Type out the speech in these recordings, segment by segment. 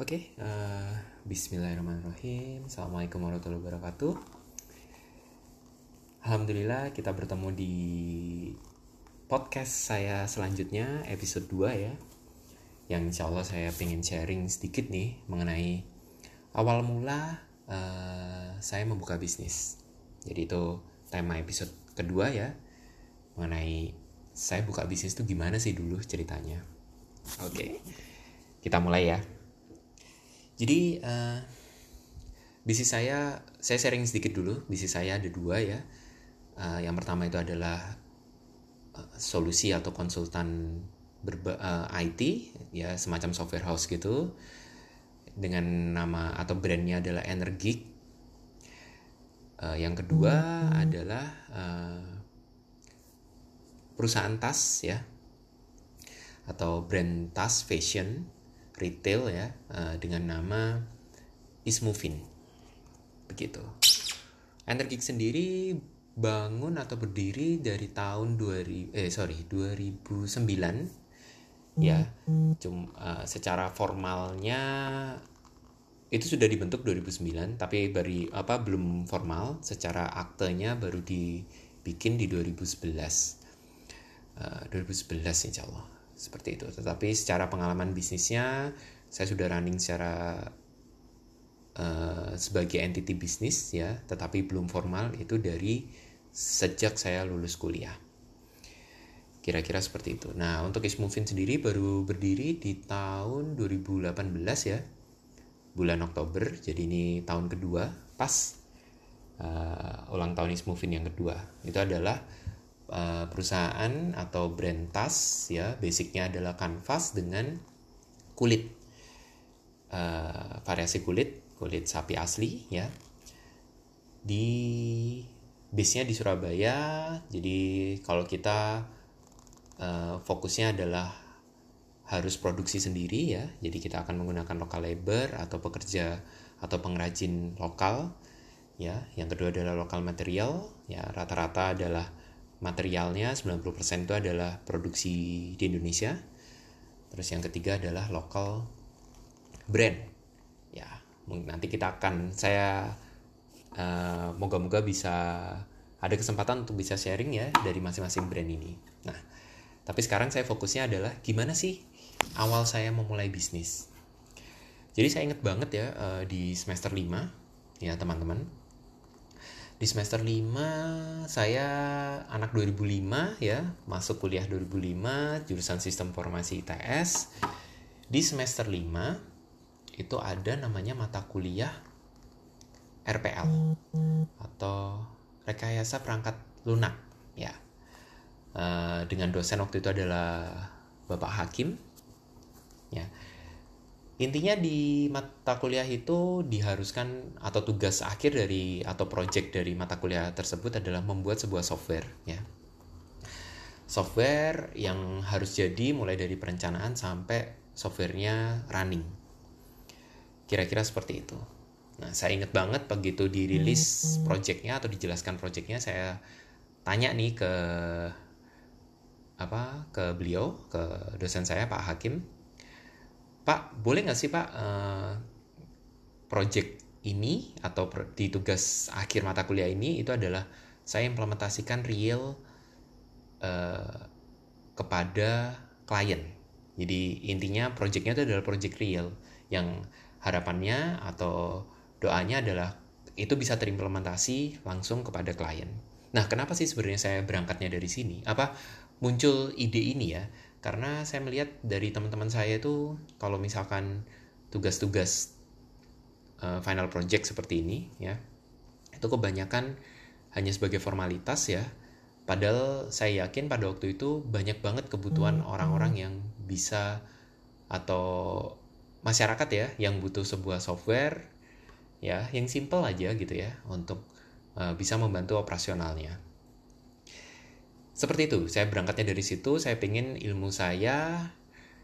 Oke, uh, Bismillahirrahmanirrahim. Assalamualaikum warahmatullahi wabarakatuh. Alhamdulillah kita bertemu di podcast saya selanjutnya episode 2 ya. Yang insya Allah saya pengen sharing sedikit nih mengenai awal mula uh, saya membuka bisnis. Jadi itu tema episode kedua ya mengenai saya buka bisnis itu gimana sih dulu ceritanya. Oke, kita mulai ya. Jadi uh, bisnis saya, saya sharing sedikit dulu. Bisnis saya ada dua ya. Uh, yang pertama itu adalah uh, solusi atau konsultan berba, uh, IT, ya semacam software house gitu, dengan nama atau brandnya adalah Energik. Uh, yang kedua adalah uh, perusahaan tas ya, atau brand tas fashion retail ya uh, dengan nama Ismovin begitu. Energik sendiri bangun atau berdiri dari tahun 2000 eh sorry 2009 ya cum uh, secara formalnya itu sudah dibentuk 2009 tapi beri apa belum formal. Secara aktenya baru dibikin di 2011 uh, 2011 insya Allah seperti itu. Tetapi secara pengalaman bisnisnya saya sudah running secara uh, sebagai entity bisnis ya, tetapi belum formal itu dari sejak saya lulus kuliah. Kira-kira seperti itu. Nah, untuk Ismovin sendiri baru berdiri di tahun 2018 ya. Bulan Oktober. Jadi ini tahun kedua pas uh, ulang tahun Ismovin yang kedua. Itu adalah Eh, perusahaan atau brand tas ya basicnya adalah kanvas dengan kulit. Uh, variasi kulit kulit sapi asli ya. Di base nya di Surabaya jadi kalau kita uh, fokusnya adalah harus produksi sendiri ya. Jadi kita akan menggunakan lokal labor atau pekerja atau pengrajin lokal ya. Yang kedua adalah lokal material ya. Rata-rata adalah materialnya 90% itu adalah produksi di Indonesia. Terus yang ketiga adalah local brand. Ya, nanti kita akan saya uh, moga-moga bisa ada kesempatan untuk bisa sharing ya dari masing-masing brand ini. Nah, tapi sekarang saya fokusnya adalah gimana sih awal saya memulai bisnis. Jadi saya ingat banget ya uh, di semester 5 ya teman-teman di semester 5 saya anak 2005 ya masuk kuliah 2005 jurusan sistem informasi ITS di semester 5 itu ada namanya mata kuliah RPL atau rekayasa perangkat lunak ya. Uh, dengan dosen waktu itu adalah Bapak Hakim ya Intinya di mata kuliah itu diharuskan atau tugas akhir dari atau project dari mata kuliah tersebut adalah membuat sebuah software ya. Software yang harus jadi mulai dari perencanaan sampai softwarenya running. Kira-kira seperti itu. Nah, saya ingat banget begitu dirilis projectnya atau dijelaskan projectnya, saya tanya nih ke apa ke beliau, ke dosen saya Pak Hakim, Pak boleh nggak sih Pak uh, project ini atau di tugas akhir mata kuliah ini itu adalah saya implementasikan real uh, kepada klien. Jadi intinya projectnya itu adalah project real yang harapannya atau doanya adalah itu bisa terimplementasi langsung kepada klien. Nah, kenapa sih sebenarnya saya berangkatnya dari sini? Apa muncul ide ini ya? Karena saya melihat dari teman-teman saya itu kalau misalkan tugas-tugas uh, final project seperti ini ya itu kebanyakan hanya sebagai formalitas ya padahal saya yakin pada waktu itu banyak banget kebutuhan hmm. orang-orang yang bisa atau masyarakat ya yang butuh sebuah software ya yang simple aja gitu ya untuk uh, bisa membantu operasionalnya seperti itu. Saya berangkatnya dari situ saya pengen ilmu saya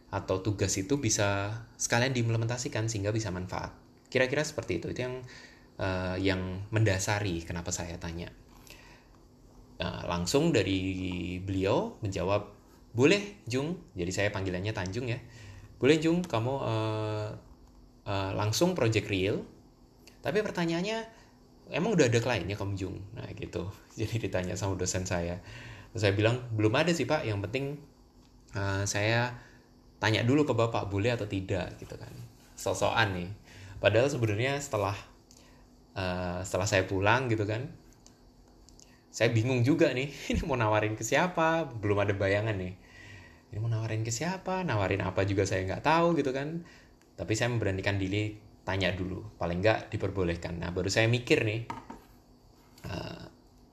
atau tugas itu bisa sekalian diimplementasikan sehingga bisa manfaat. Kira-kira seperti itu. Itu yang uh, yang mendasari kenapa saya tanya. Uh, langsung dari beliau menjawab boleh Jung. Jadi saya panggilannya Tanjung ya. Boleh Jung kamu uh, uh, langsung project real tapi pertanyaannya emang udah ada kliennya kamu Jung? Nah gitu. Jadi ditanya sama dosen saya Terus saya bilang belum ada sih pak. Yang penting uh, saya tanya dulu ke bapak boleh atau tidak gitu kan. Sosokan nih. Padahal sebenarnya setelah uh, setelah saya pulang gitu kan saya bingung juga nih ini mau nawarin ke siapa? Belum ada bayangan nih. Ini mau nawarin ke siapa? Nawarin apa juga saya nggak tahu gitu kan. Tapi saya memberanikan diri tanya dulu. Paling nggak diperbolehkan. Nah baru saya mikir nih uh,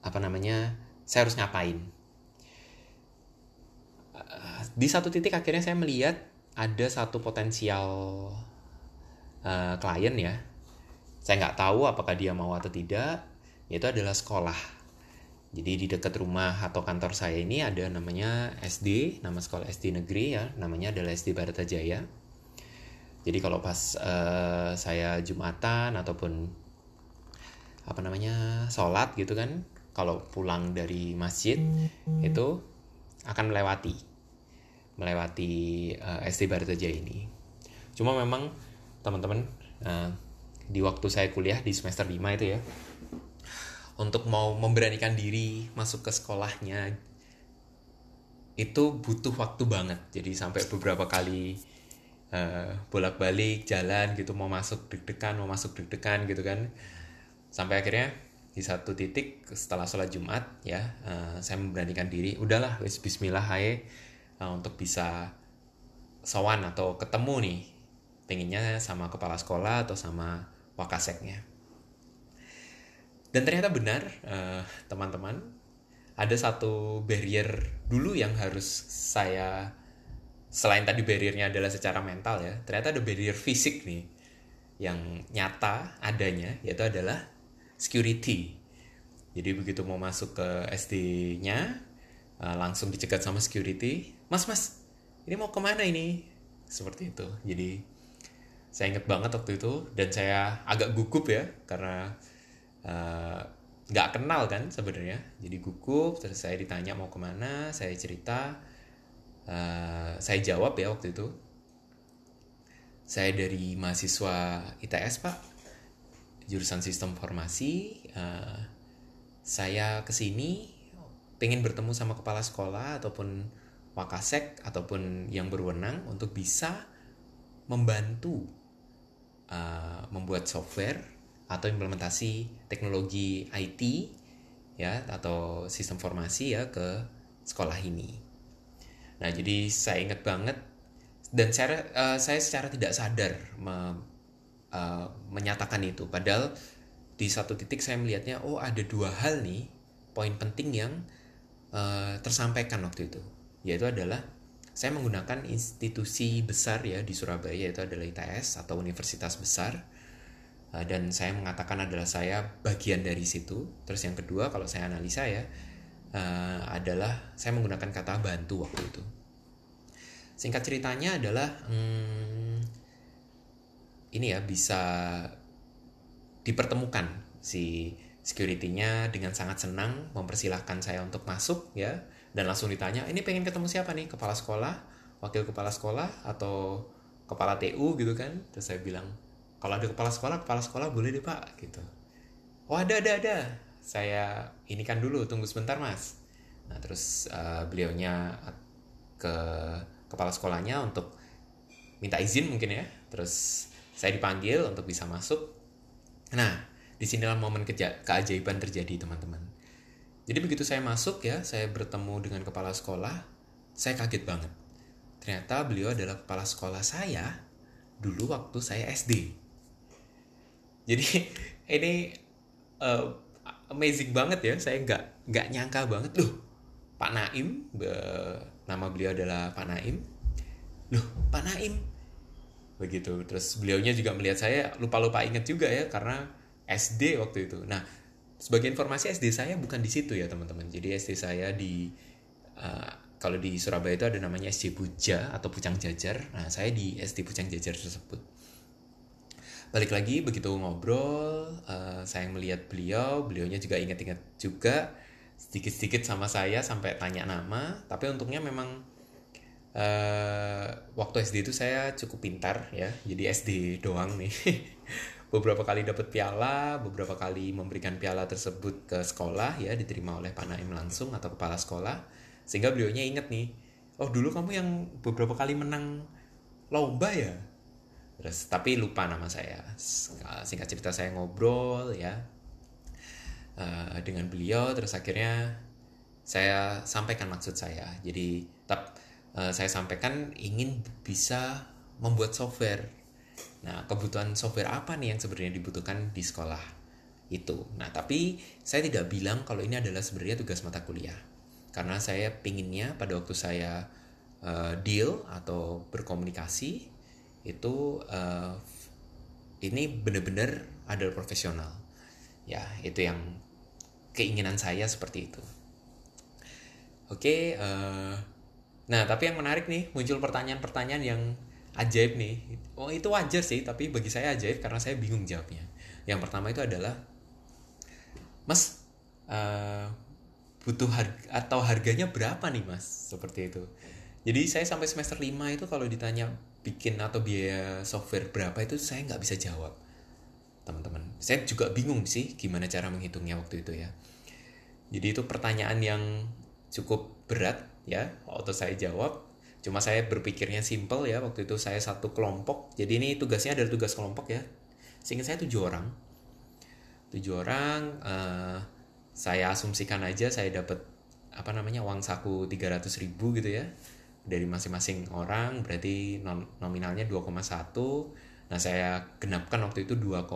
apa namanya saya harus ngapain di satu titik akhirnya saya melihat ada satu potensial uh, klien ya. Saya nggak tahu apakah dia mau atau tidak. Yaitu adalah sekolah. Jadi di dekat rumah atau kantor saya ini ada namanya SD, nama sekolah SD negeri ya, namanya adalah SD Jaya. Jadi kalau pas uh, saya jumatan ataupun apa namanya sholat gitu kan, kalau pulang dari masjid itu akan melewati melewati uh, SD Jaya ini. Cuma memang teman-teman uh, di waktu saya kuliah di semester 5 itu ya untuk mau memberanikan diri masuk ke sekolahnya itu butuh waktu banget. Jadi sampai beberapa kali uh, bolak-balik jalan gitu mau masuk deg-degan mau masuk deg-degan gitu kan. Sampai akhirnya di satu titik setelah sholat Jumat ya uh, saya memberanikan diri udahlah wis Bismillah hai uh, untuk bisa sowan atau ketemu nih. Pengennya sama kepala sekolah atau sama wakaseknya. Dan ternyata benar uh, teman-teman ada satu barrier dulu yang harus saya selain tadi barriernya adalah secara mental ya ternyata ada barrier fisik nih yang nyata adanya yaitu adalah security. Jadi begitu mau masuk ke SD-nya uh, langsung dicegat sama security mas mas ini mau ke mana ini? Seperti itu. Jadi saya inget banget waktu itu dan saya agak gugup ya karena Eh, nggak uh, kenal kan sebenarnya. Jadi gugup terus saya ditanya mau ke mana saya cerita uh, saya jawab ya waktu itu. Saya dari mahasiswa ITS pak. Jurusan sistem formasi uh, saya ke sini pengen bertemu sama kepala sekolah ataupun wakasek ataupun yang berwenang untuk bisa membantu uh, membuat software atau implementasi teknologi IT ya atau sistem formasi ya ke sekolah ini. Nah, jadi saya ingat banget dan saya uh, saya secara tidak sadar me, uh, menyatakan itu padahal di satu titik saya melihatnya oh ada dua hal nih poin penting yang uh, tersampaikan waktu itu yaitu adalah saya menggunakan institusi besar ya di Surabaya yaitu adalah ITS atau universitas besar Eh, dan saya mengatakan adalah saya bagian dari situ. Terus yang kedua kalau saya analisa ya uh, adalah saya menggunakan kata bantu waktu itu. Singkat ceritanya adalah hmm, ini ya bisa dipertemukan si security-nya dengan sangat senang mempersilahkan saya untuk masuk ya dan langsung ditanya ini pengen ketemu siapa nih? Kepala sekolah wakil kepala sekolah atau kepala TU gitu kan? Terus saya bilang kalau ada kepala sekolah kepala sekolah boleh deh pak gitu. Oh ada ada ada. Saya ini kan dulu tunggu sebentar mas. Nah terus uh, beliaunya ke kepala sekolahnya untuk minta izin mungkin ya. Terus saya dipanggil untuk bisa masuk. Nah di sinilah momen keajaiban terjadi teman-teman jadi begitu saya masuk ya saya bertemu dengan kepala sekolah saya kaget banget. Ternyata beliau adalah kepala sekolah saya dulu waktu saya SD jadi ini uh, amazing banget ya saya nggak nggak nyangka banget loh Pak Naim be, nama beliau adalah Pak Naim. Loh Pak Naim. Begitu terus beliaunya juga melihat saya lupa-lupa inget juga ya karena SD waktu itu. Nah sebagai informasi SD saya bukan di situ ya teman-teman. Jadi SD saya di uh, kalau di Surabaya itu ada namanya SD Puja atau Pucang Jajar. Nah saya di SD Pucang Jajar tersebut. Balik lagi begitu ngobrol uh, saya melihat beliau beliaunya juga ingat-ingat juga sedikit-sedikit sama saya sampai tanya nama. Tapi untungnya memang uh, waktu SD itu saya cukup pintar ya. Jadi SD doang nih beberapa kali dapat piala beberapa kali memberikan piala tersebut ke sekolah ya diterima oleh Pak Naim langsung atau kepala sekolah. Sehingga beliaunya inget nih oh dulu kamu yang beberapa kali menang lomba ya? Terus tapi lupa nama saya. Singkat cerita saya ngobrol ya uh, dengan beliau. Terus akhirnya saya sampaikan maksud saya. Jadi tetap uh, saya sampaikan ingin bisa membuat software nah kebutuhan software apa nih yang sebenarnya dibutuhkan di sekolah itu? Nah tapi saya tidak bilang kalau ini adalah sebenarnya tugas mata kuliah. Karena saya pinginnya pada waktu saya uh, deal atau berkomunikasi itu uh, ini benar-benar adalah profesional. Ya itu yang keinginan saya seperti itu. Oke okay, uh, eh, nah tapi yang menarik nih muncul pertanyaan-pertanyaan yang ajaib nih. Oh itu wajar sih tapi bagi saya ajaib karena saya bingung jawabnya. Yang pertama itu adalah mas uh, butuh harga atau harganya berapa nih mas? Seperti itu. Jadi saya sampai semester 5 itu kalau ditanya bikin atau biaya software berapa itu saya nggak bisa jawab teman-teman. Saya juga bingung sih gimana cara menghitungnya waktu itu ya. Jadi itu pertanyaan yang cukup berat ya waktu saya jawab cuma saya berpikirnya simple ya waktu itu saya satu kelompok. Jadi ini tugasnya adalah tugas kelompok ya. Sehingga saya tujuh orang. Tujuh orang uh, saya asumsikan aja saya dapat apa namanya uang saku 300 ribu gitu ya. Dari masing-masing orang berarti nominalnya 2,1 nah saya genapkan waktu itu 2,5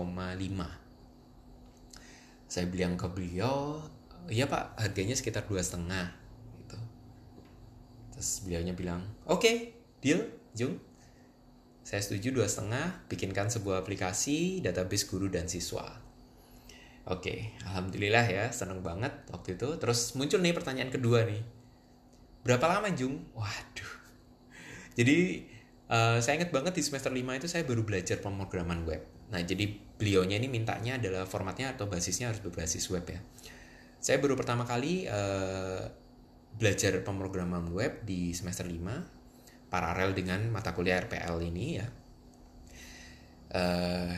saya bilang ke beliau. Iya pak harganya sekitar dua setengah terus beliaunya bilang oke okay, deal Jung. Saya setuju dua setengah bikinkan sebuah aplikasi database guru dan siswa. Oke okay, alhamdulillah ya seneng banget waktu itu. Terus muncul nih pertanyaan kedua nih. Berapa lama Jung? Waduh. Jadi uh, saya ingat banget di semester 5 itu saya baru belajar pemrograman web. Nah jadi beliaunya ini mintanya adalah formatnya atau basisnya harus berbasis web ya. Saya baru pertama kali uh, belajar pemrograman web di semester 5 paralel dengan mata kuliah RPL ini ya. Uh,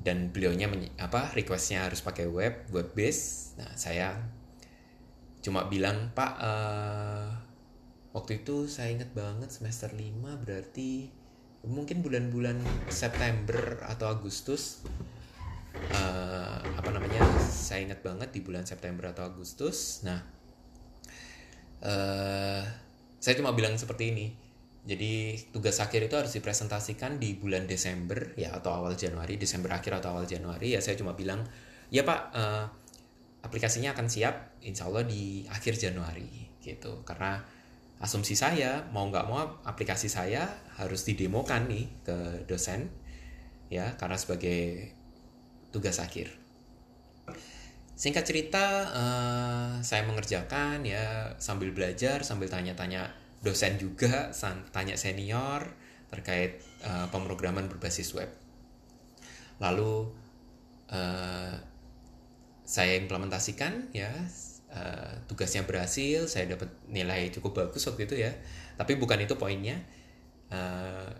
dan beliaunya apa requestnya harus pakai web web base nah saya cuma bilang pak uh, waktu itu saya ingat banget semester 5 berarti mungkin bulan-bulan September atau Agustus uh, apa namanya saya ingat banget di bulan September atau Agustus. Nah uh, saya cuma bilang seperti ini. Jadi tugas akhir itu harus dipresentasikan di bulan Desember ya atau awal Januari. Desember akhir atau awal Januari ya saya cuma bilang ya Pak uh, aplikasinya akan siap Insya Allah di akhir Januari gitu. Karena asumsi saya mau nggak mau aplikasi saya harus didemokan nih ke dosen ya karena sebagai tugas akhir singkat cerita uh, saya mengerjakan ya sambil belajar sambil tanya-tanya dosen juga tanya senior terkait uh, pemrograman berbasis web. Lalu uh, saya implementasikan ya uh, tugasnya berhasil saya dapat nilai cukup bagus waktu itu ya. Tapi bukan itu poinnya. Uh,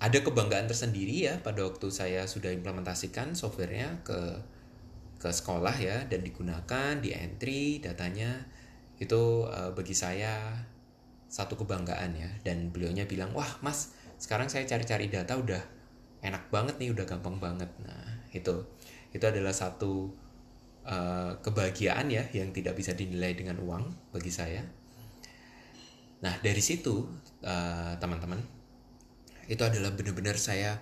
ada kebanggaan tersendiri ya pada waktu saya sudah implementasikan softwarenya ke ke sekolah ya dan digunakan di entry datanya itu uh, bagi saya satu kebanggaan ya dan beliaunya bilang wah mas sekarang saya cari-cari data udah enak banget nih udah gampang banget nah itu itu adalah satu uh, kebahagiaan ya yang tidak bisa dinilai dengan uang bagi saya. Nah dari situ uh, teman-teman itu adalah benar-benar saya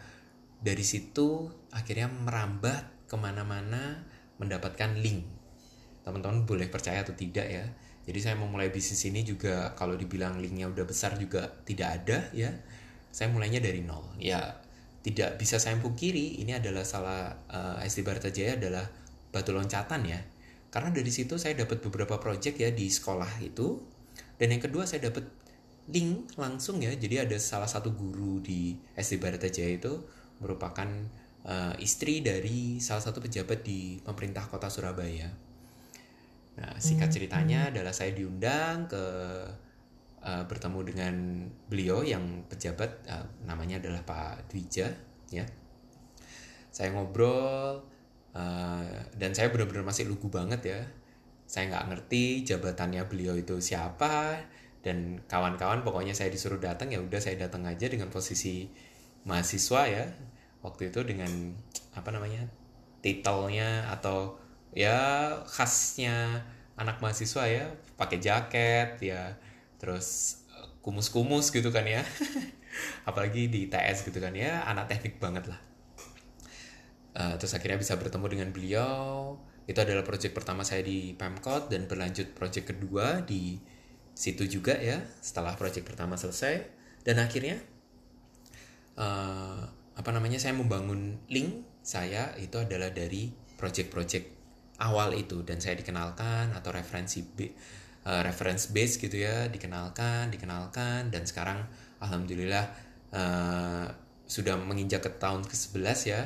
dari situ akhirnya merambah ke mana-mana mendapatkan link. Teman-teman boleh percaya atau tidak ya. Jadi saya memulai bisnis ini juga kalau dibilang linknya udah besar juga tidak ada ya. Saya mulainya dari nol. Ya tidak bisa saya pungkiri ini adalah salah uh, SD Barata Jaya adalah batu loncatan ya karena dari situ saya dapat beberapa project ya di sekolah itu dan yang kedua saya dapat link langsung ya jadi ada salah satu guru di SD Barata Jaya itu merupakan uh, istri dari salah satu pejabat di pemerintah kota Surabaya. Nah singkat hmm, ceritanya hmm. adalah saya diundang ke uh, bertemu dengan beliau yang pejabat uh, namanya adalah Pak Dwija ya. Saya ngobrol uh, dan saya benar-benar masih lugu banget ya. Saya nggak ngerti jabatannya beliau itu siapa dan kawan-kawan pokoknya saya disuruh datang ya udah saya datang aja dengan posisi mahasiswa ya waktu itu dengan apa namanya titelnya atau ya khasnya anak mahasiswa ya pakai jaket ya terus kumus-kumus gitu kan ya. Apalagi di TS gitu kan ya anak teknik banget lah. Uh, terus akhirnya bisa bertemu dengan beliau. Itu adalah proyek pertama saya di Pemkot dan berlanjut proyek kedua di situ juga ya setelah proyek pertama selesai. Dan akhirnya uh, apa namanya saya membangun link saya itu adalah dari proyek-proyek awal itu. Dan saya dikenalkan atau referensi B, uh, reference base gitu ya dikenalkan dikenalkan. Dan sekarang alhamdulillah uh, sudah menginjak ke tahun ke-11 ya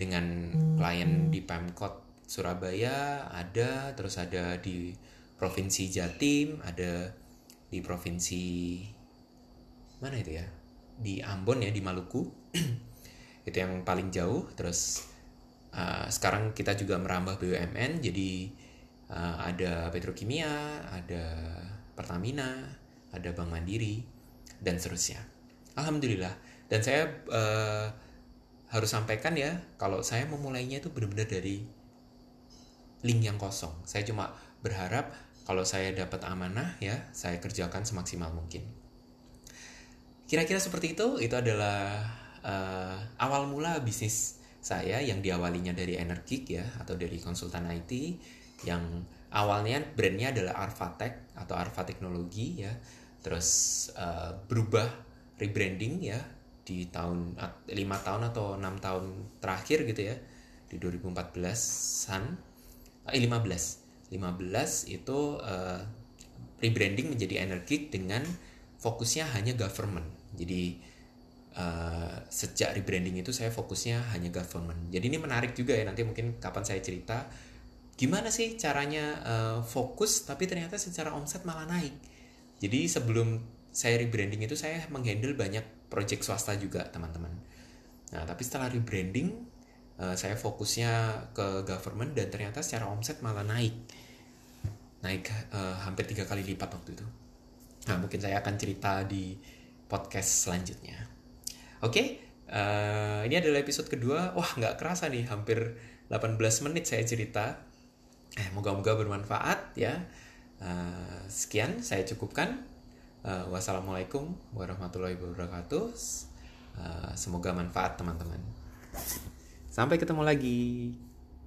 dengan klien di Pemkot Surabaya ada terus ada di provinsi Jatim ada di provinsi mana itu ya? Di Ambon ya di Maluku itu yang paling jauh. Terus uh, sekarang kita juga merambah BUMN jadi uh, ada petrokimia ada Pertamina ada Bank Mandiri dan seterusnya. Alhamdulillah. Dan saya uh, harus sampaikan ya kalau saya memulainya itu benar-benar dari link yang kosong. Saya cuma berharap kalau saya dapat amanah ya saya kerjakan semaksimal mungkin. Kira-kira seperti itu. Itu adalah uh, awal mula bisnis saya yang diawalinya dari Energik ya atau dari konsultan IT yang awalnya brandnya adalah Arfatech atau Arfa Teknologi ya. Terus uh, berubah rebranding ya di tahun lima tahun atau enam tahun terakhir gitu ya di 2014an eh, 15 15 itu uh, rebranding menjadi Energik dengan fokusnya hanya government. Jadi uh, sejak rebranding itu saya fokusnya hanya government. Jadi ini menarik juga ya nanti mungkin kapan saya cerita gimana sih caranya uh, fokus tapi ternyata secara omset malah naik. Jadi sebelum saya rebranding itu saya menghandle banyak project swasta juga teman-teman. Nah tapi setelah rebranding uh, saya fokusnya ke government dan ternyata secara omset malah naik naik uh, hampir tiga kali lipat waktu itu. Nah mungkin saya akan cerita di podcast selanjutnya. Oke, okay, uh, eh, ini adalah episode kedua. Wah, nggak kerasa nih, hampir 18 menit saya cerita. Eh, moga-moga bermanfaat ya. Uh, sekian, saya cukupkan. Uh, wassalamualaikum warahmatullahi wabarakatuh. Uh, semoga manfaat teman-teman. Sampai ketemu lagi.